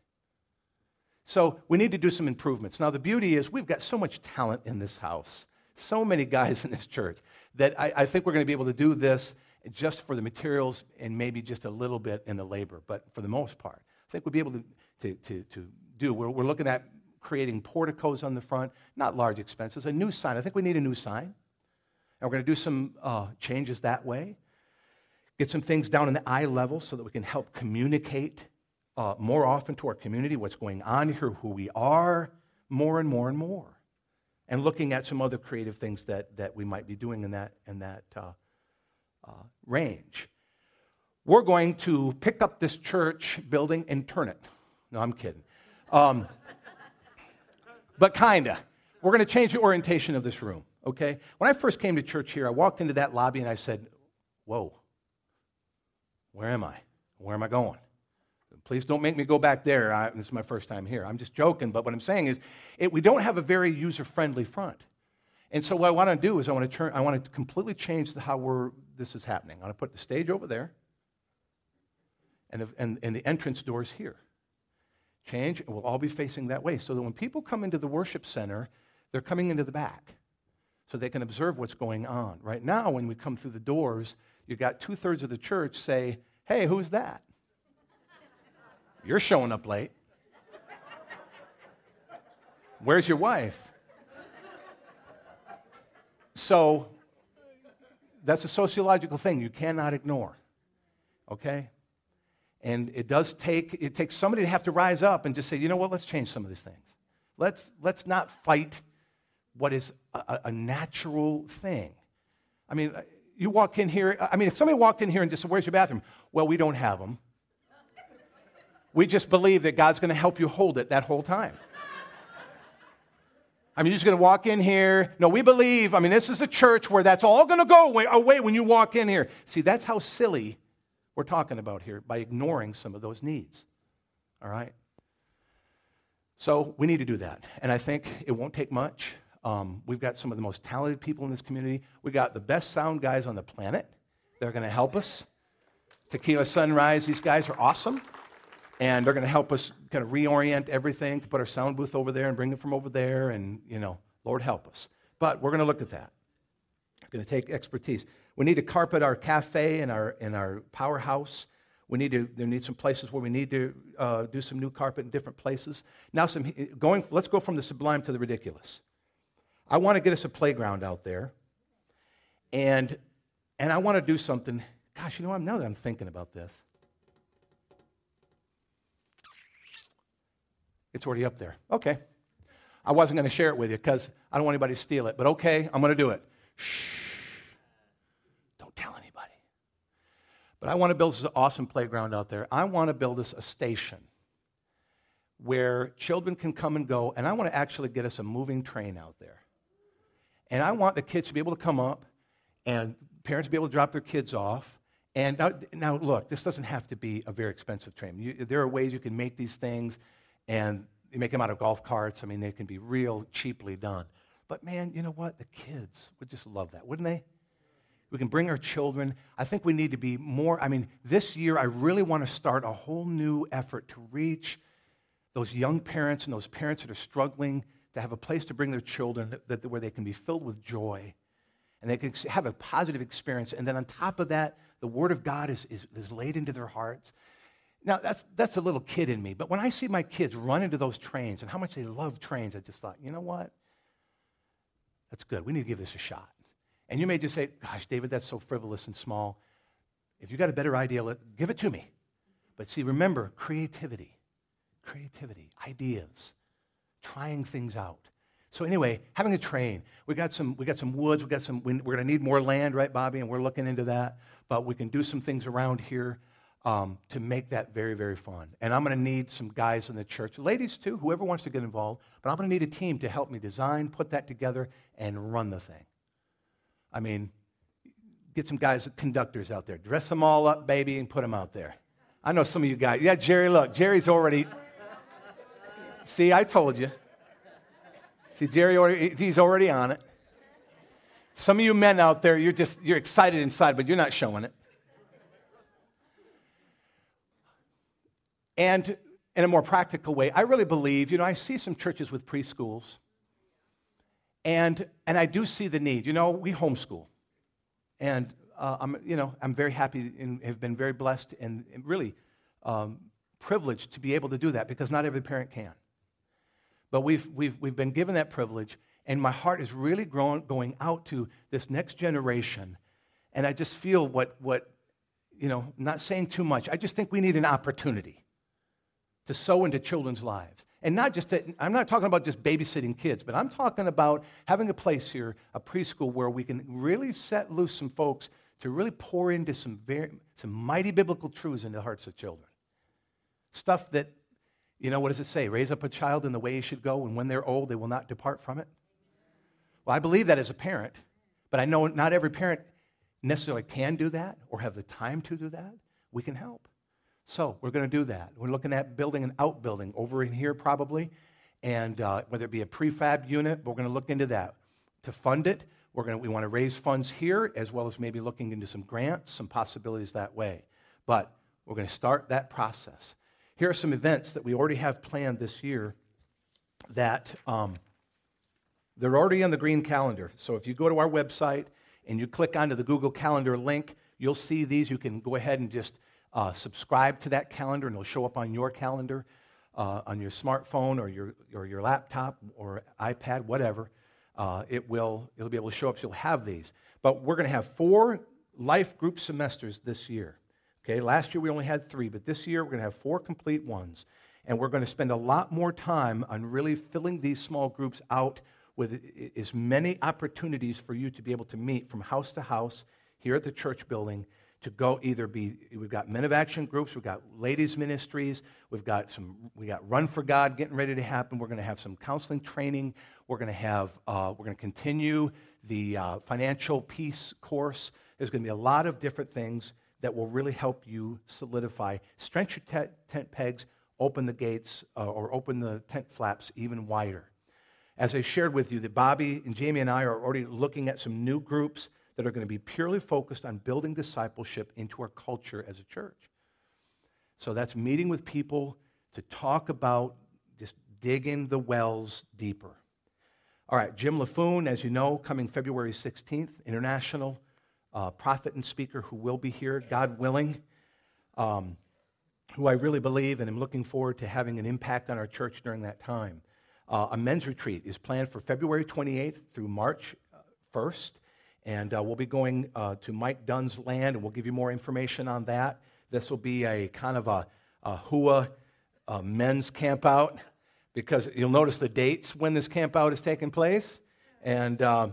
So we need to do some improvements. Now, the beauty is we've got so much talent in this house, so many guys in this church, that I, I think we're going to be able to do this just for the materials and maybe just a little bit in the labor, but for the most part, I think we'll be able to, to, to, to do. We're, we're looking at creating porticos on the front, not large expenses, a new sign. I think we need a new sign. And we're going to do some uh, changes that way. Get some things down in the eye level so that we can help communicate uh, more often to our community, what's going on here, who we are, more and more and more. And looking at some other creative things that, that we might be doing in that, in that uh, uh, range. We're going to pick up this church building and turn it. No, I'm kidding. Um, but kinda. We're going to change the orientation of this room, okay? When I first came to church here, I walked into that lobby and I said, Whoa, where am I? Where am I going? Please don't make me go back there. I, this is my first time here. I'm just joking, but what I'm saying is it, we don't have a very user friendly front. And so what I want to do is I want to turn, I want to completely change how we're, this is happening. I'm going to put the stage over there and, and, and the entrance doors here. Change, and we'll all be facing that way so that when people come into the worship center, they're coming into the back so they can observe what's going on. Right now, when we come through the doors, you've got two thirds of the church say, Hey, who's that? You're showing up late. Where's your wife? So that's a sociological thing you cannot ignore. Okay? And it does take it takes somebody to have to rise up and just say, you know what, let's change some of these things. Let's let's not fight what is a, a natural thing. I mean, you walk in here, I mean, if somebody walked in here and just said, Where's your bathroom? Well, we don't have them. We just believe that God's going to help you hold it that whole time. I mean, you're just going to walk in here. No, we believe, I mean, this is a church where that's all going to go away, away when you walk in here. See, that's how silly we're talking about here by ignoring some of those needs. All right? So we need to do that. And I think it won't take much. Um, we've got some of the most talented people in this community. We've got the best sound guys on the planet. They're going to help us. Tequila Sunrise, these guys are awesome. And they're going to help us kind of reorient everything to put our sound booth over there and bring it from over there. And, you know, Lord help us. But we're going to look at that. It's going to take expertise. We need to carpet our cafe and our, and our powerhouse. We need to, there need some places where we need to uh, do some new carpet in different places. Now, some, going, let's go from the sublime to the ridiculous. I want to get us a playground out there. And, and I want to do something. Gosh, you know what? Now that I'm thinking about this, it's already up there. Okay. I wasn't going to share it with you because I don't want anybody to steal it, but okay, I'm going to do it. Shh. Don't tell anybody. But I want to build this awesome playground out there. I want to build us a station where children can come and go, and I want to actually get us a moving train out there. And I want the kids to be able to come up and parents to be able to drop their kids off. And now, now look, this doesn't have to be a very expensive train. You, there are ways you can make these things, and you make them out of golf carts. I mean, they can be real cheaply done. But man, you know what? The kids would just love that, wouldn't they? We can bring our children. I think we need to be more. I mean, this year, I really want to start a whole new effort to reach those young parents and those parents that are struggling to have a place to bring their children that, that, where they can be filled with joy and they can have a positive experience. And then on top of that, the Word of God is, is, is laid into their hearts. Now, that's, that's a little kid in me, but when I see my kids run into those trains and how much they love trains, I just thought, you know what? That's good. We need to give this a shot. And you may just say, Gosh, David, that's so frivolous and small. If you got a better idea, let, give it to me. But see, remember creativity, creativity, ideas, trying things out. So anyway, having a train, we got some, we got some woods, we got some, we're going to need more land, right, Bobby? And we're looking into that. But we can do some things around here um, to make that very, very fun. And I'm going to need some guys in the church, ladies too, whoever wants to get involved. But I'm going to need a team to help me design, put that together, and run the thing. I mean, get some guys, conductors out there. Dress them all up, baby, and put them out there. I know some of you guys. Yeah, Jerry, look, Jerry's already. See, I told you. See, Jerry, already, he's already on it. Some of you men out there, you're just, you're excited inside, but you're not showing it. And in a more practical way, I really believe, you know, I see some churches with preschools and, and I do see the need. You know, we homeschool. And uh, I'm, you know, I'm very happy and have been very blessed and, really um, privileged to be able to do that because not every parent can. But we've, we've, we've been given that privilege, and my heart is really growing, going out to this next generation. And I just feel what, what, you know, not saying too much, I just think we need an opportunity to sow into children's lives. And not just, to, I'm not talking about just babysitting kids, but I'm talking about having a place here, a preschool, where we can really set loose some folks to really pour into some, very, some mighty biblical truths into the hearts of children. Stuff that, you know, what does it say? Raise up a child in the way he should go, and when they're old, they will not depart from it. Well, I believe that as a parent, but I know not every parent necessarily can do that or have the time to do that. We can help. So we're going to do that. We're looking at building an outbuilding over in here probably, and uh, whether it be a prefab unit, we're going to look into that. To fund it, we're going to, we want to raise funds here as well as maybe looking into some grants, some possibilities that way. But we're going to start that process. Here are some events that we already have planned this year that um, they're already on the green calendar. So if you go to our website and you click onto the Google Calendar link, you'll see these. You can go ahead and just uh, subscribe to that calendar, and it'll show up on your calendar, uh, on your smartphone or your, or your laptop or iPad, whatever. Uh, it will it'll be able to show up, so you'll have these. But we're going to have four life group semesters this year. Okay, last year we only had three, but this year we're going to have four complete ones. And we're going to spend a lot more time on really filling these small groups out with as many opportunities for you to be able to meet from house to house here at the church building to go either be we've got men of action groups we've got ladies ministries we've got some we got run for god getting ready to happen. We're going to have some counseling training. We're going to have uh, we're going to continue the uh, financial peace course. There's going to be a lot of different things that will really help you solidify. Stretch your te- tent pegs open the gates uh, or open the tent flaps even wider. As i shared with you that bobby and jamie and i are already looking at some new groups that are going to be purely focused on building discipleship into our culture as a church. So that's meeting with people to talk about just digging the wells deeper. All right, Jim Laffoon, as you know, coming February 16th, international uh, prophet and speaker who will be here, God willing, um, who I really believe and am looking forward to having an impact on our church during that time. Uh, a men's retreat is planned for February 28th through March 1st. And uh, we'll be going uh, to Mike Dunn's land, and we'll give you more information on that. This will be a kind of a, a HUA a men's camp out because you'll notice the dates when this camp out is taking place. And uh,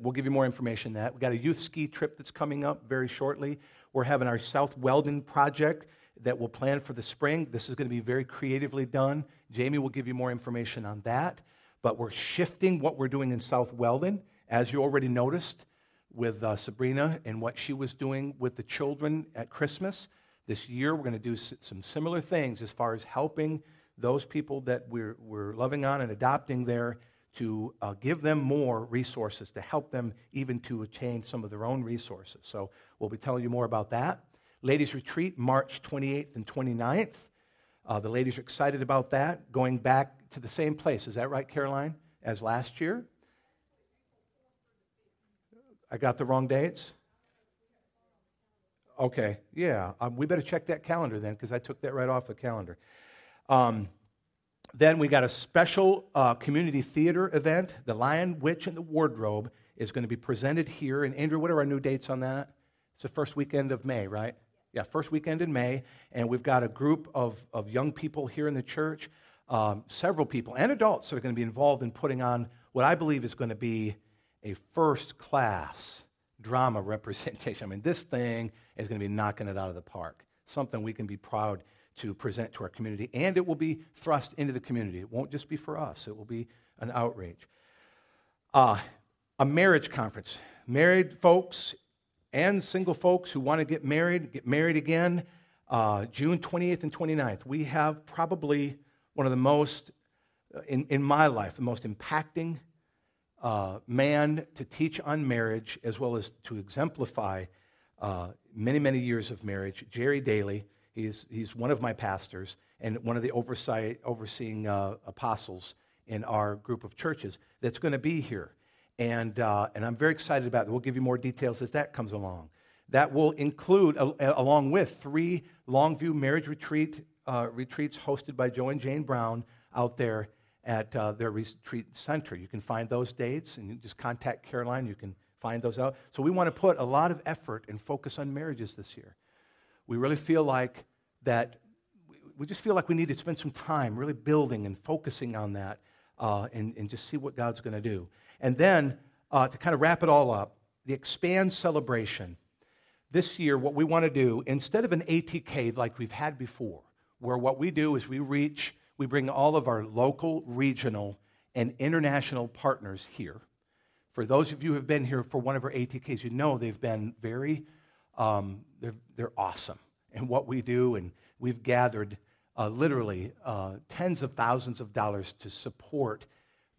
we'll give you more information on that. We've got a youth ski trip that's coming up very shortly. We're having our South Weldon project that we'll plan for the spring. This is going to be very creatively done. Jamie will give you more information on that. But we're shifting what we're doing in South Weldon. As you already noticed, with uh, Sabrina and what she was doing with the children at Christmas. This year, we're going to do some similar things as far as helping those people that we're, we're loving on and adopting there to uh, give them more resources, to help them even to attain some of their own resources. So we'll be telling you more about that. Ladies Retreat, March 28th and 29th. Uh, the ladies are excited about that, going back to the same place. Is that right, Caroline, as last year? I got the wrong dates? Okay, yeah. Um, we better check that calendar then because I took that right off the calendar. Um, then we got a special uh, community theater event. The Lion, Witch, and the Wardrobe is going to be presented here. And Andrew, what are our new dates on that? It's the first weekend of May, right? Yeah, first weekend in May. And we've got a group of, of young people here in the church, um, several people and adults that are going to be involved in putting on what I believe is going to be a first class drama representation. I mean, this thing is going to be knocking it out of the park. Something we can be proud to present to our community, and it will be thrust into the community. It won't just be for us, it will be an outrage. Uh, a marriage conference. Married folks and single folks who want to get married, get married again, uh, June 28th and 29th. We have probably one of the most, uh, in, in my life, the most impacting uh, man to teach on marriage as well as to exemplify uh, many, many years of marriage. Jerry Daly, he's, he's one of my pastors and one of the oversight, overseeing uh, apostles in our group of churches that's going to be here. And, uh, and I'm very excited about it. We'll give you more details as that comes along. That will include, along with three Longview marriage retreat, uh, retreats hosted by Joe and Jane Brown out there at uh, their retreat center. You can find those dates and you just contact Caroline. You can find those out. So we want to put a lot of effort and focus on marriages this year. We really feel like that, we just feel like we need to spend some time really building and focusing on that uh, and, and just see what God's going to do. And then uh, to kind of wrap it all up, the Expand celebration. This year, what we want to do, instead of an ATK like we've had before, where what we do is we reach we bring all of our local, regional, and international partners here. For those of you who have been here for one of our ATKs, you know they've been very, um, they're, they're awesome in what we do, and we've gathered uh, literally uh, tens of thousands of dollars to support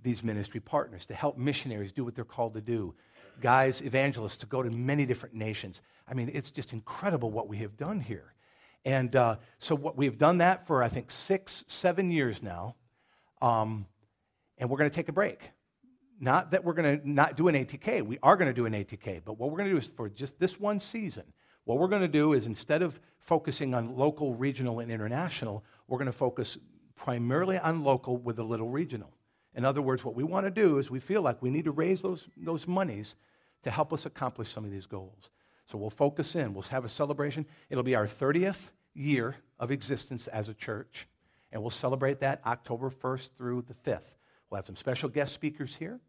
these ministry partners, to help missionaries do what they're called to do, guys, evangelists, to go to many different nations. I mean, it's just incredible what we have done here. And uh, so what we've done that for, I think, six, seven years now. Um, and we're going to take a break. Not that we're going to not do an ATK. We are going to do an ATK. But what we're going to do is for just this one season, what we're going to do is instead of focusing on local, regional, and international, we're going to focus primarily on local with a little regional. In other words, what we want to do is we feel like we need to raise those, those monies to help us accomplish some of these goals. So we'll focus in. We'll have a celebration. It'll be our 30th year of existence as a church, and we'll celebrate that October 1st through the 5th. We'll have some special guest speakers here,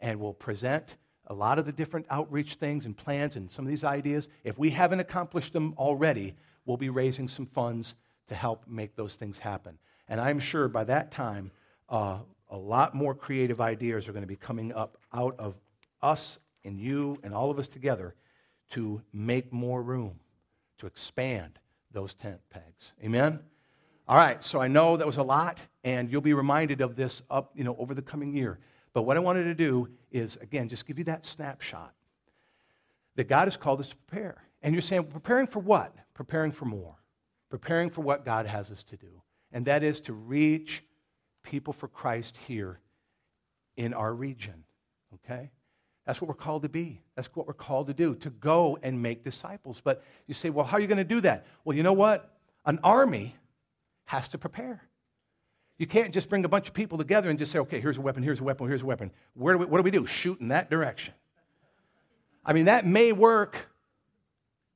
and we'll present a lot of the different outreach things and plans and some of these ideas, if we haven't accomplished them already, we'll be raising some funds to help make those things happen. And I'm sure by that time, uh, a lot more creative ideas are going to be coming up out of us and you and all of us together to make more room, to expand those tent pegs. Amen? All right, so I know that was a lot, and you'll be reminded of this up, you know, over the coming year. But what I wanted to do is, again, just give you that snapshot that God has called us to prepare. And you're saying, preparing for what? Preparing for more. Preparing for what God has us to do. And that is to reach people for Christ here in our region. Okay? That's what we're called to be. That's what we're called to do, to go and make disciples. But you say, well, how are you going to do that? Well, you know what? An army has to prepare. You can't just bring a bunch of people together and just say, okay, here's a weapon, here's a weapon, here's a weapon. Where do we, what do we do? Shoot in that direction. I mean, that may work,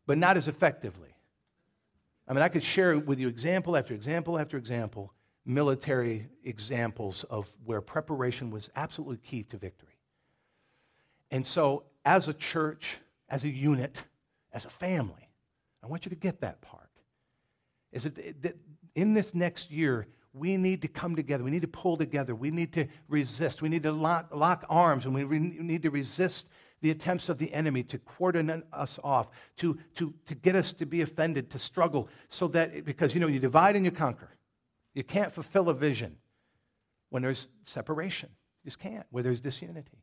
but not as effectively. I mean, I could share with you example after example after example, military examples of where preparation was absolutely key to victory. And so, as a church, as a unit, as a family, I want you to get that part. Is that in this next year, we need to come together. We need to pull together. We need to resist. We need to lock, lock arms, and we re- need to resist the attempts of the enemy to cordon us off, to, to, to get us to be offended, to struggle, so that, because, you know, you divide and you conquer. You can't fulfill a vision when there's separation. You just can't, where there's disunity.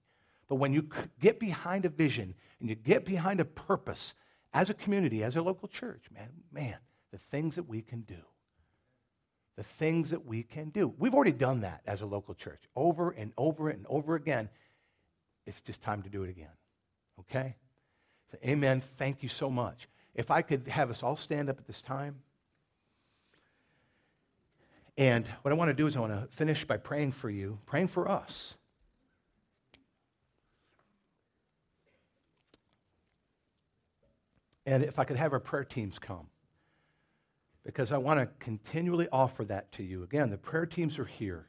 But when you get behind a vision and you get behind a purpose as a community, as a local church, man, man, the things that we can do. The things that we can do. We've already done that as a local church over and over and over again. It's just time to do it again. Okay? So, amen. Thank you so much. If I could have us all stand up at this time. And what I want to do is I want to finish by praying for you, praying for us. And if I could have our prayer teams come, because I want to continually offer that to you. Again, the prayer teams are here.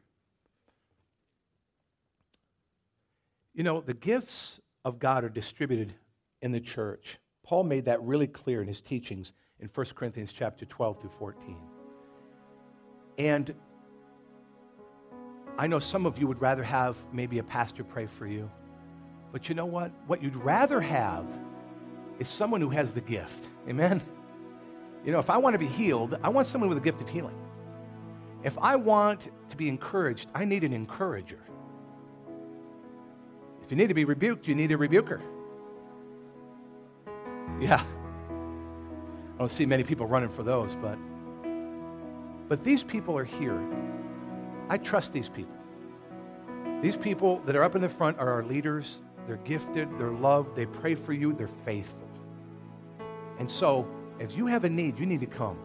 You know, the gifts of God are distributed in the church. Paul made that really clear in his teachings in 1 Corinthians chapter 12 through 14. And I know some of you would rather have maybe a pastor pray for you. But you know what? What you'd rather have is someone who has the gift. Amen? You know, if I want to be healed, I want someone with a gift of healing. If I want to be encouraged, I need an encourager. If you need to be rebuked, you need a rebuker. Yeah. I don't see many people running for those, but but these people are here. I trust these people. These people that are up in the front are our leaders. They're gifted, they're loved, they pray for you, they're faithful. And so, if you have a need, you need to come.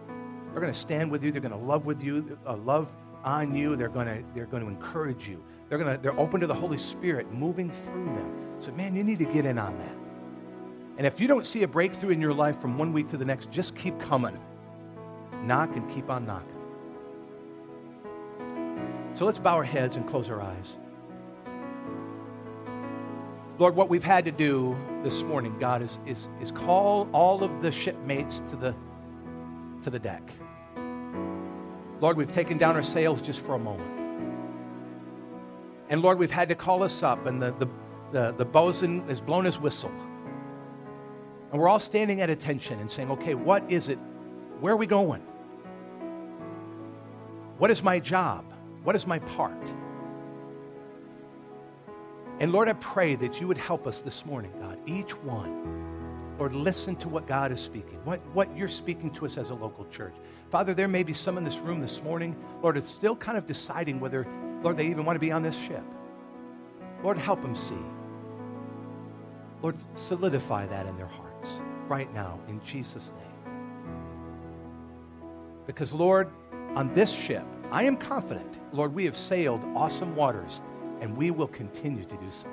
They're going to stand with you. They're going to love with you, uh, love on you. They're going to, they're going to encourage you. They're, going to, they're open to the Holy Spirit moving through them. So, man, you need to get in on that. And if you don't see a breakthrough in your life from one week to the next, just keep coming. Knock and keep on knocking. So let's bow our heads and close our eyes. Lord, what we've had to do this morning, God, is, is, is call all of the shipmates to the, to the deck. Lord, we've taken down our sails just for a moment. And Lord, we've had to call us up, and the, the, the, the bosun has blown his whistle. And we're all standing at attention and saying, okay, what is it? Where are we going? What is my job? What is my part? And Lord, I pray that you would help us this morning, God, each one. Lord, listen to what God is speaking, what, what you're speaking to us as a local church. Father, there may be some in this room this morning, Lord, it's still kind of deciding whether, Lord, they even want to be on this ship. Lord, help them see. Lord, solidify that in their hearts right now in Jesus' name. Because, Lord, on this ship, I am confident, Lord, we have sailed awesome waters and we will continue to do so.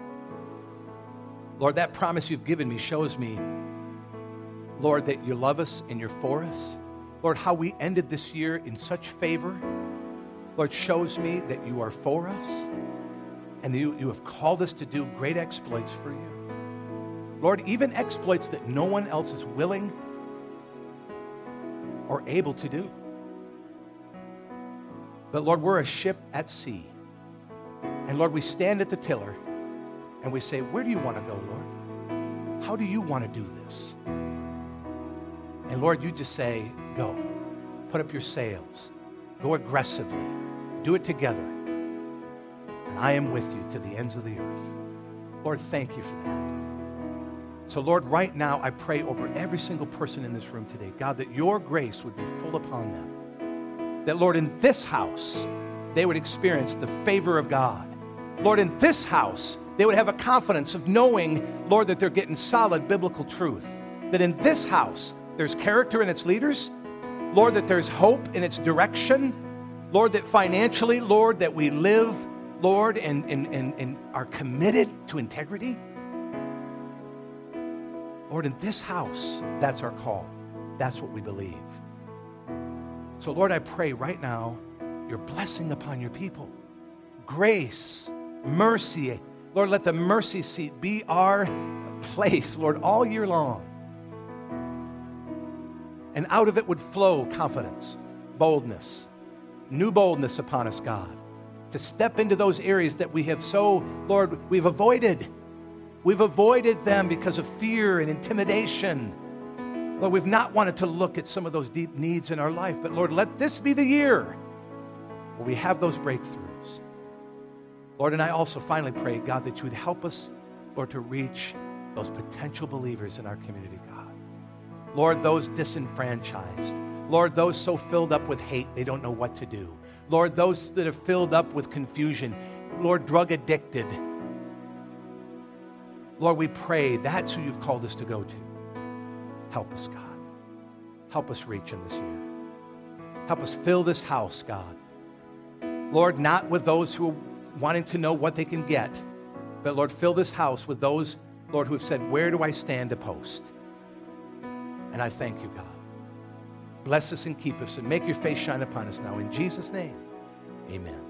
Lord, that promise you've given me shows me, Lord, that you love us and you're for us. Lord, how we ended this year in such favor, Lord, shows me that you are for us and you, you have called us to do great exploits for you. Lord, even exploits that no one else is willing or able to do. But Lord, we're a ship at sea. And Lord, we stand at the tiller and we say, Where do you want to go, Lord? How do you want to do this? And Lord, you just say, Go. Put up your sails. Go aggressively. Do it together. And I am with you to the ends of the earth. Lord, thank you for that. So, Lord, right now I pray over every single person in this room today, God, that your grace would be full upon them. That, Lord, in this house, they would experience the favor of God. Lord, in this house, they would have a confidence of knowing, Lord, that they're getting solid biblical truth. That in this house, there's character in its leaders. Lord, that there's hope in its direction. Lord, that financially, Lord, that we live, Lord, and, and, and, and are committed to integrity. Lord, in this house, that's our call. That's what we believe. So, Lord, I pray right now your blessing upon your people. Grace, mercy. Lord, let the mercy seat be our place, Lord, all year long. And out of it would flow confidence, boldness, new boldness upon us, God, to step into those areas that we have so, Lord, we've avoided. We've avoided them because of fear and intimidation. Lord, we've not wanted to look at some of those deep needs in our life, but Lord, let this be the year where we have those breakthroughs. Lord, and I also finally pray, God, that you would help us, Lord, to reach those potential believers in our community, God. Lord, those disenfranchised. Lord, those so filled up with hate they don't know what to do. Lord, those that are filled up with confusion. Lord, drug addicted. Lord, we pray that's who you've called us to go to. Help us, God. Help us reach in this year. Help us fill this house, God. Lord, not with those who wanting to know what they can get, but Lord, fill this house with those, Lord, who have said, Where do I stand to post? And I thank you, God. Bless us and keep us and make your face shine upon us now. In Jesus' name, amen.